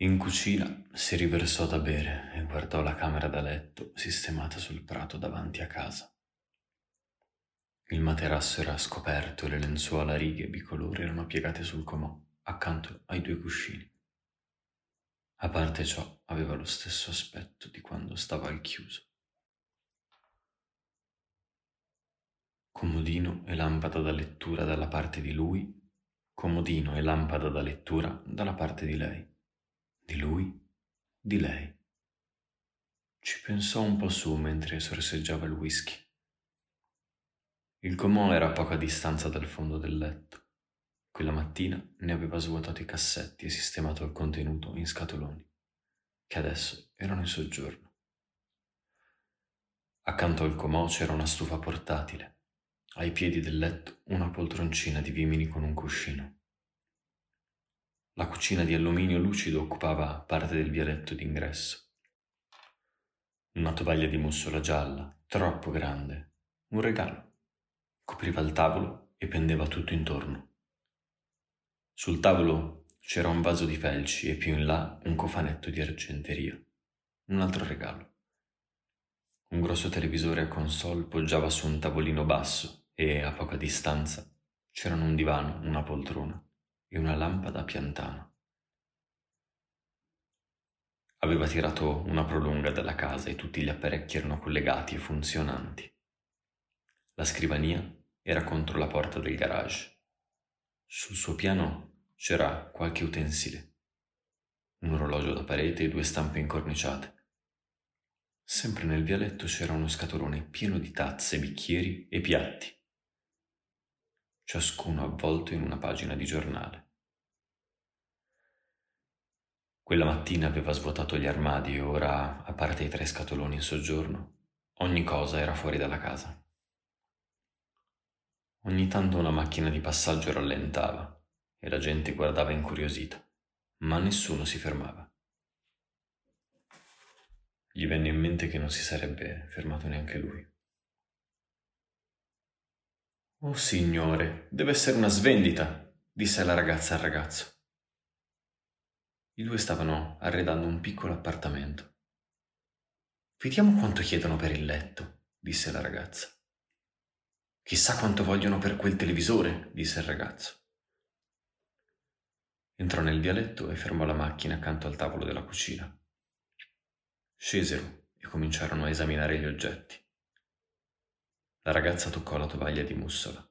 In cucina si riversò da bere e guardò la camera da letto sistemata sul prato davanti a casa. Il materasso era scoperto e le lenzuola a righe bicolore erano piegate sul comò, accanto ai due cuscini. A parte ciò, aveva lo stesso aspetto di quando stava al chiuso. Comodino e lampada da lettura dalla parte di lui, comodino e lampada da lettura dalla parte di lei di lui, di lei. Ci pensò un po' su mentre sorseggiava il whisky. Il comò era a poca distanza dal fondo del letto. Quella mattina ne aveva svuotato i cassetti e sistemato il contenuto in scatoloni, che adesso erano in soggiorno. Accanto al comò c'era una stufa portatile, ai piedi del letto una poltroncina di vimini con un cuscino. La cucina di alluminio lucido occupava parte del vialetto d'ingresso. Una tovaglia di mussola gialla, troppo grande, un regalo, copriva il tavolo e pendeva tutto intorno. Sul tavolo c'era un vaso di felci e più in là un cofanetto di argenteria, un altro regalo. Un grosso televisore a console poggiava su un tavolino basso e a poca distanza c'erano un divano, una poltrona e una lampada piantana. Aveva tirato una prolunga dalla casa e tutti gli apparecchi erano collegati e funzionanti. La scrivania era contro la porta del garage. Sul suo piano c'era qualche utensile, un orologio da parete e due stampe incorniciate. Sempre nel vialetto c'era uno scatolone pieno di tazze, bicchieri e piatti ciascuno avvolto in una pagina di giornale. Quella mattina aveva svuotato gli armadi e ora, a parte i tre scatoloni in soggiorno, ogni cosa era fuori dalla casa. Ogni tanto una macchina di passaggio rallentava e la gente guardava incuriosita, ma nessuno si fermava. Gli venne in mente che non si sarebbe fermato neanche lui. Oh signore, deve essere una svendita, disse la ragazza al ragazzo. I due stavano arredando un piccolo appartamento. Vediamo quanto chiedono per il letto, disse la ragazza. Chissà quanto vogliono per quel televisore, disse il ragazzo. Entrò nel vialetto e fermò la macchina accanto al tavolo della cucina. Scesero e cominciarono a esaminare gli oggetti. La ragazza toccò la tovaglia di mussola.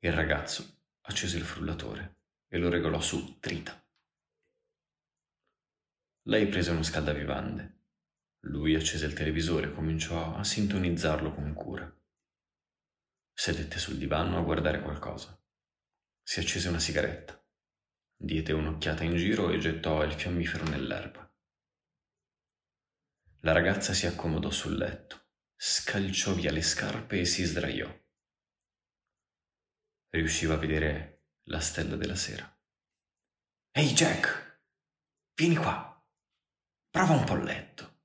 Il ragazzo accese il frullatore e lo regolò su trita. Lei prese uno scaldavivande. Lui accese il televisore e cominciò a sintonizzarlo con cura. Sedette sul divano a guardare qualcosa. Si accese una sigaretta. Diede un'occhiata in giro e gettò il fiammifero nell'erba. La ragazza si accomodò sul letto scalciò via le scarpe e si sdraiò. Riusciva a vedere la stella della sera. Ehi Jack, vieni qua. Prova un po' il letto.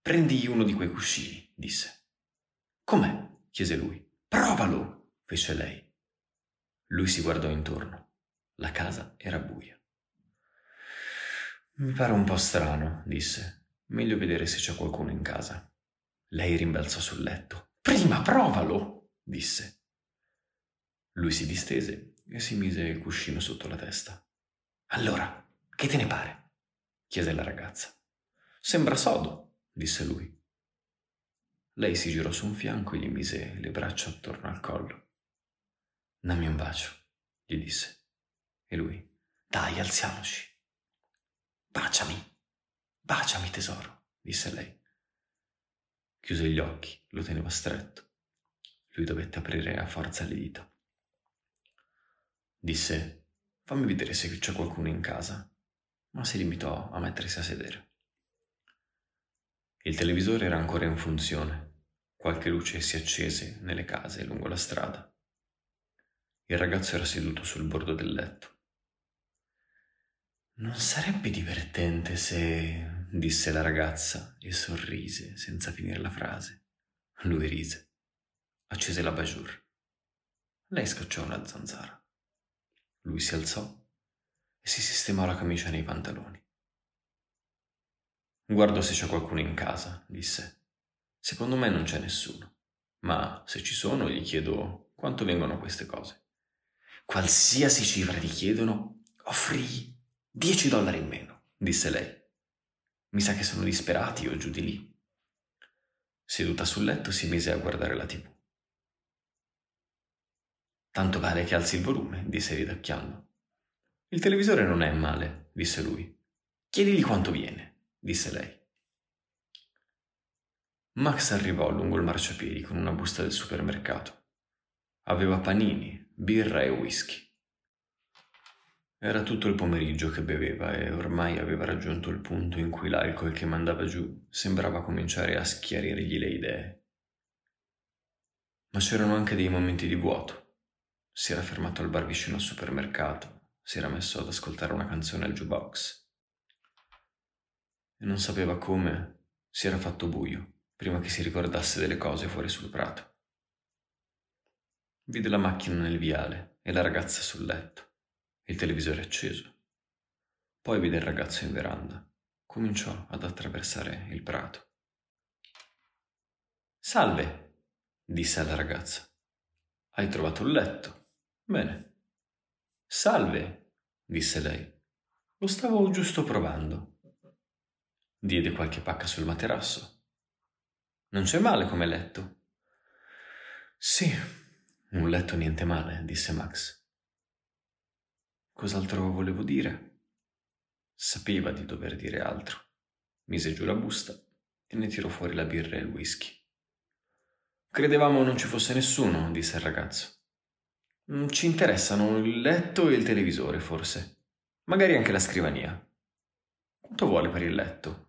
Prendi uno di quei cuscini, disse. Com'è? chiese lui. Provalo, fece lei. Lui si guardò intorno. La casa era buia. Mi pare un po' strano, disse. Meglio vedere se c'è qualcuno in casa. Lei rimbalzò sul letto. Prima provalo, disse. Lui si distese e si mise il cuscino sotto la testa. Allora, che te ne pare? chiese la ragazza. Sembra sodo, disse lui. Lei si girò su un fianco e gli mise le braccia attorno al collo. Dammi un bacio, gli disse. E lui, dai, alziamoci. Baciami, baciami tesoro, disse lei. Chiuse gli occhi, lo teneva stretto. Lui dovette aprire a forza le dita. Disse, fammi vedere se c'è qualcuno in casa, ma si limitò a mettersi a sedere. Il televisore era ancora in funzione. Qualche luce si accese nelle case lungo la strada. Il ragazzo era seduto sul bordo del letto. Non sarebbe divertente se disse la ragazza e sorrise senza finire la frase. Lui rise. Accese la bajour. Lei scocciò una zanzara. Lui si alzò e si sistemò la camicia nei pantaloni. Guardo se c'è qualcuno in casa, disse. Secondo me non c'è nessuno, ma se ci sono gli chiedo quanto vengono queste cose. Qualsiasi cifra ti chiedono, offri 10 dollari in meno, disse lei. Mi sa che sono disperati o giù di lì. Seduta sul letto si mise a guardare la tv. Tanto vale che alzi il volume, disse ridacchiando. Il televisore non è male, disse lui. Chiedigli quanto viene, disse lei. Max arrivò lungo il marciapiedi con una busta del supermercato. Aveva panini, birra e whisky. Era tutto il pomeriggio che beveva e ormai aveva raggiunto il punto in cui l'alcol che mandava giù sembrava cominciare a schiarirgli le idee. Ma c'erano anche dei momenti di vuoto. Si era fermato al bar vicino al supermercato, si era messo ad ascoltare una canzone al jukebox. E non sapeva come si era fatto buio prima che si ricordasse delle cose fuori sul prato. Vide la macchina nel viale e la ragazza sul letto il televisore acceso. Poi vide il ragazzo in veranda. Cominciò ad attraversare il prato. Salve, disse alla ragazza. Hai trovato il letto? Bene. Salve, disse lei. Lo stavo giusto provando. Diede qualche pacca sul materasso. Non c'è male come letto. Sì, un letto niente male, disse Max. Cos'altro volevo dire? Sapeva di dover dire altro. Mise giù la busta e ne tirò fuori la birra e il whisky. Credevamo non ci fosse nessuno, disse il ragazzo. Mm, ci interessano il letto e il televisore, forse. Magari anche la scrivania. Quanto vuole per il letto?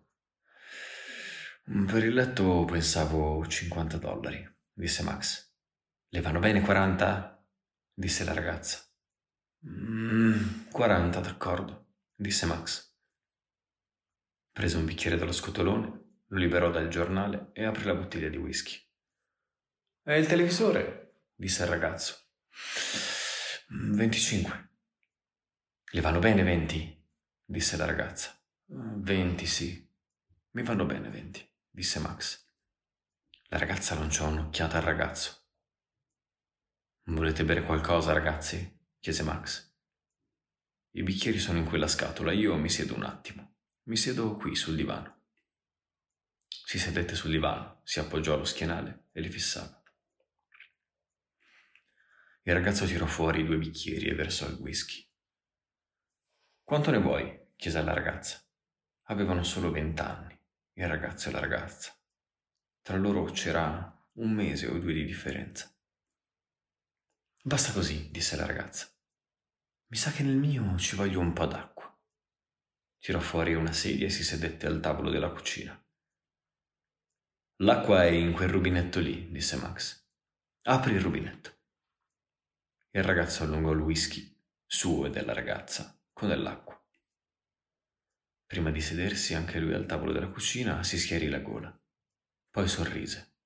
Mm, per il letto pensavo 50 dollari, disse Max. Le vanno bene 40? disse la ragazza. Mm, 40, d'accordo, disse Max. Prese un bicchiere dallo scotolone, lo liberò dal giornale e aprì la bottiglia di whisky. E il televisore? disse il ragazzo. 25. Mm, Le vanno bene 20? disse la ragazza. 20, sì. Mi vanno bene 20, disse Max. La ragazza lanciò un'occhiata al ragazzo. Volete bere qualcosa, ragazzi? chiese Max. I bicchieri sono in quella scatola, io mi siedo un attimo. Mi siedo qui sul divano. Si sedette sul divano, si appoggiò allo schienale e li fissava. Il ragazzo tirò fuori i due bicchieri e versò il whisky. Quanto ne vuoi? chiese la ragazza. Avevano solo vent'anni, il ragazzo e la ragazza. Tra loro c'era un mese o due di differenza. Basta così, disse la ragazza. Mi sa che nel mio ci voglio un po' d'acqua. Tirò fuori una sedia e si sedette al tavolo della cucina. L'acqua è in quel rubinetto lì, disse Max. Apri il rubinetto. Il ragazzo allungò il whisky, suo e della ragazza, con dell'acqua. Prima di sedersi anche lui al tavolo della cucina si schiarì la gola. Poi sorrise.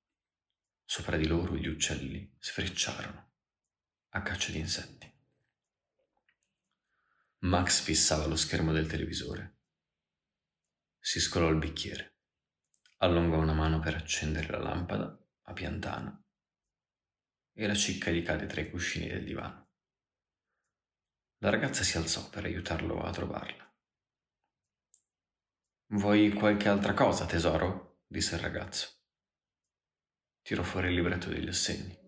Sopra di loro gli uccelli sfrecciarono a caccia di insetti. Max fissava lo schermo del televisore. Si scolò il bicchiere, allungò una mano per accendere la lampada a piantana e la cicca gli cade tra i cuscini del divano. La ragazza si alzò per aiutarlo a trovarla. Vuoi qualche altra cosa, tesoro? disse il ragazzo. Tirò fuori il libretto degli assegni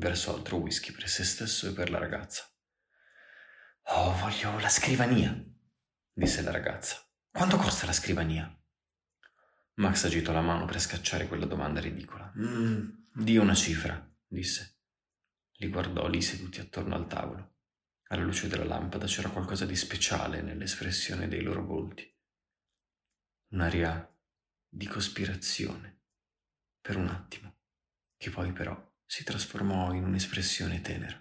versò altro whisky per se stesso e per la ragazza. Oh, voglio la scrivania, disse la ragazza. Quanto costa la scrivania? Max agitò la mano per scacciare quella domanda ridicola. Mm, di una cifra, disse. Li guardò lì seduti attorno al tavolo. Alla luce della lampada c'era qualcosa di speciale nell'espressione dei loro volti. Un'aria di cospirazione, per un attimo, che poi però si trasformò in un'espressione tenera.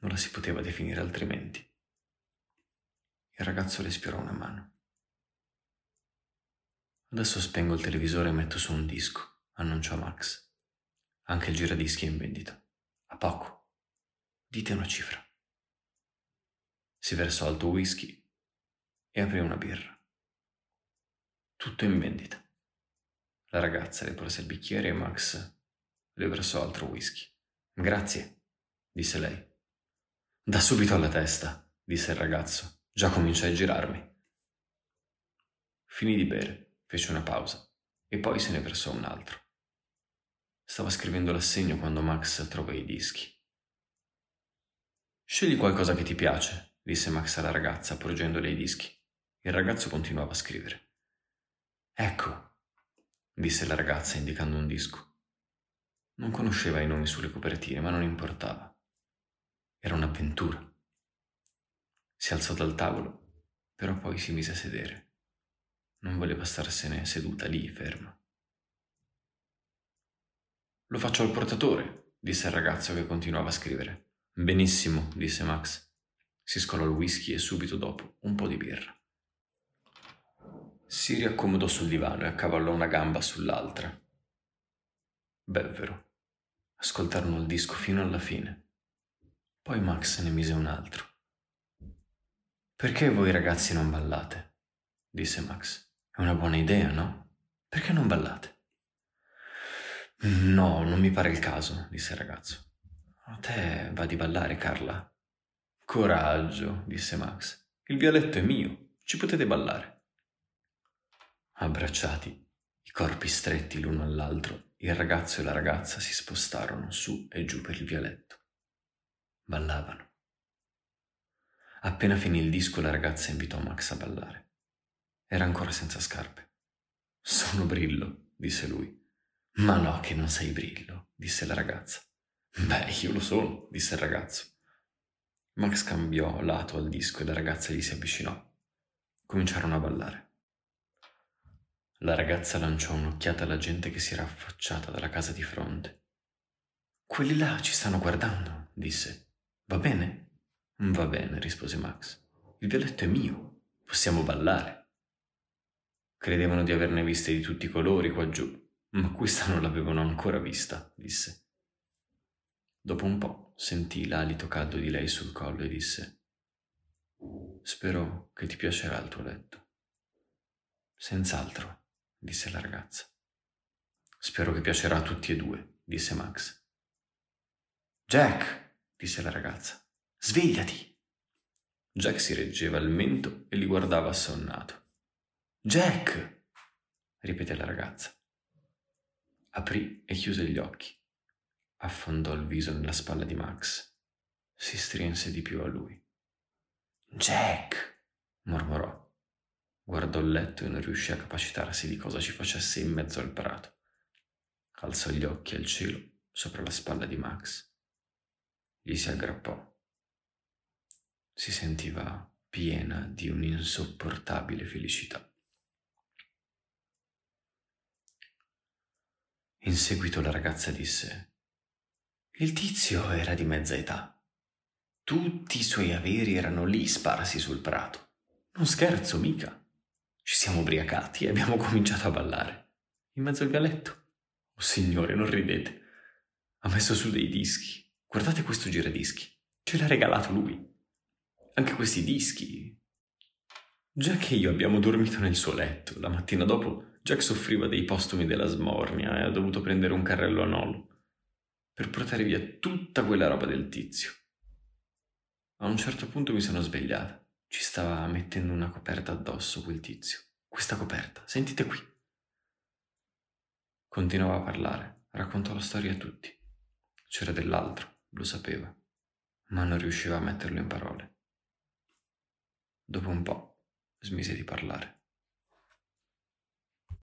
Non la si poteva definire altrimenti. Il ragazzo le spirò una mano. Adesso spengo il televisore e metto su un disco, annunciò Max. Anche il giradischi è in vendita. A poco. Dite una cifra. Si versò alto whisky e aprì una birra. Tutto in vendita. La ragazza le porse il bicchiere e Max le versò altro whisky. Grazie, disse lei. Da subito alla testa, disse il ragazzo. Già cominciai a girarmi. Finì di bere, fece una pausa e poi se ne versò un altro. Stava scrivendo l'assegno quando Max trovò i dischi. Scegli qualcosa che ti piace, disse Max alla ragazza, porgendole i dischi. Il ragazzo continuava a scrivere. Ecco, disse la ragazza indicando un disco. Non conosceva i nomi sulle copertine, ma non importava. Era un'avventura. Si alzò dal tavolo, però poi si mise a sedere. Non voleva starsene seduta lì, ferma. Lo faccio al portatore, disse il ragazzo che continuava a scrivere. Benissimo, disse Max. Si scolò il whisky e subito dopo un po' di birra. Si riaccomodò sul divano e accavallò una gamba sull'altra. Bevvero. Ascoltarono il disco fino alla fine. Poi Max ne mise un altro. Perché voi ragazzi non ballate? disse Max. È una buona idea, no? Perché non ballate? No, non mi pare il caso, disse il ragazzo. A te va di ballare, Carla? Coraggio, disse Max. Il violetto è mio, ci potete ballare. Abbracciati, i corpi stretti l'uno all'altro, il ragazzo e la ragazza si spostarono su e giù per il vialetto. Ballavano. Appena finì il disco la ragazza invitò Max a ballare. Era ancora senza scarpe. Sono Brillo, disse lui. Ma no, che non sei Brillo, disse la ragazza. Beh, io lo sono, disse il ragazzo. Max cambiò lato al disco e la ragazza gli si avvicinò. Cominciarono a ballare. La ragazza lanciò un'occhiata alla gente che si era affacciata dalla casa di fronte. Quelli là ci stanno guardando, disse. Va bene? Va bene, rispose Max. Il violetto è mio. Possiamo ballare. Credevano di averne viste di tutti i colori qua giù, ma questa non l'avevano ancora vista, disse. Dopo un po' sentì l'alito caldo di lei sul collo e disse Spero che ti piacerà il tuo letto. Senz'altro, disse la ragazza. Spero che piacerà a tutti e due, disse Max. Jack, disse la ragazza, svegliati. Jack si reggeva il mento e li guardava assonnato. Jack! ripeté la ragazza. Aprì e chiuse gli occhi. Affondò il viso nella spalla di Max. Si strinse di più a lui. Jack! mormorò. Guardò il letto e non riuscì a capacitarsi di cosa ci facesse in mezzo al prato. Alzò gli occhi al cielo sopra la spalla di Max. Gli si aggrappò. Si sentiva piena di un'insopportabile felicità. In seguito la ragazza disse, il tizio era di mezza età. Tutti i suoi averi erano lì sparsi sul prato. Non scherzo mica. Ci siamo ubriacati e abbiamo cominciato a ballare. In mezzo al galetto. Oh signore, non ridete. Ha messo su dei dischi. Guardate questo giradischi. Ce l'ha regalato lui. Anche questi dischi. Già che io abbiamo dormito nel suo letto, la mattina dopo Jack soffriva dei postumi della smornia e ha dovuto prendere un carrello a Nolo per portare via tutta quella roba del tizio. A un certo punto mi sono svegliata. Ci stava mettendo una coperta addosso quel tizio. Questa coperta, sentite qui. Continuava a parlare, raccontò la storia a tutti. C'era dell'altro, lo sapeva, ma non riusciva a metterlo in parole. Dopo un po' smise di parlare.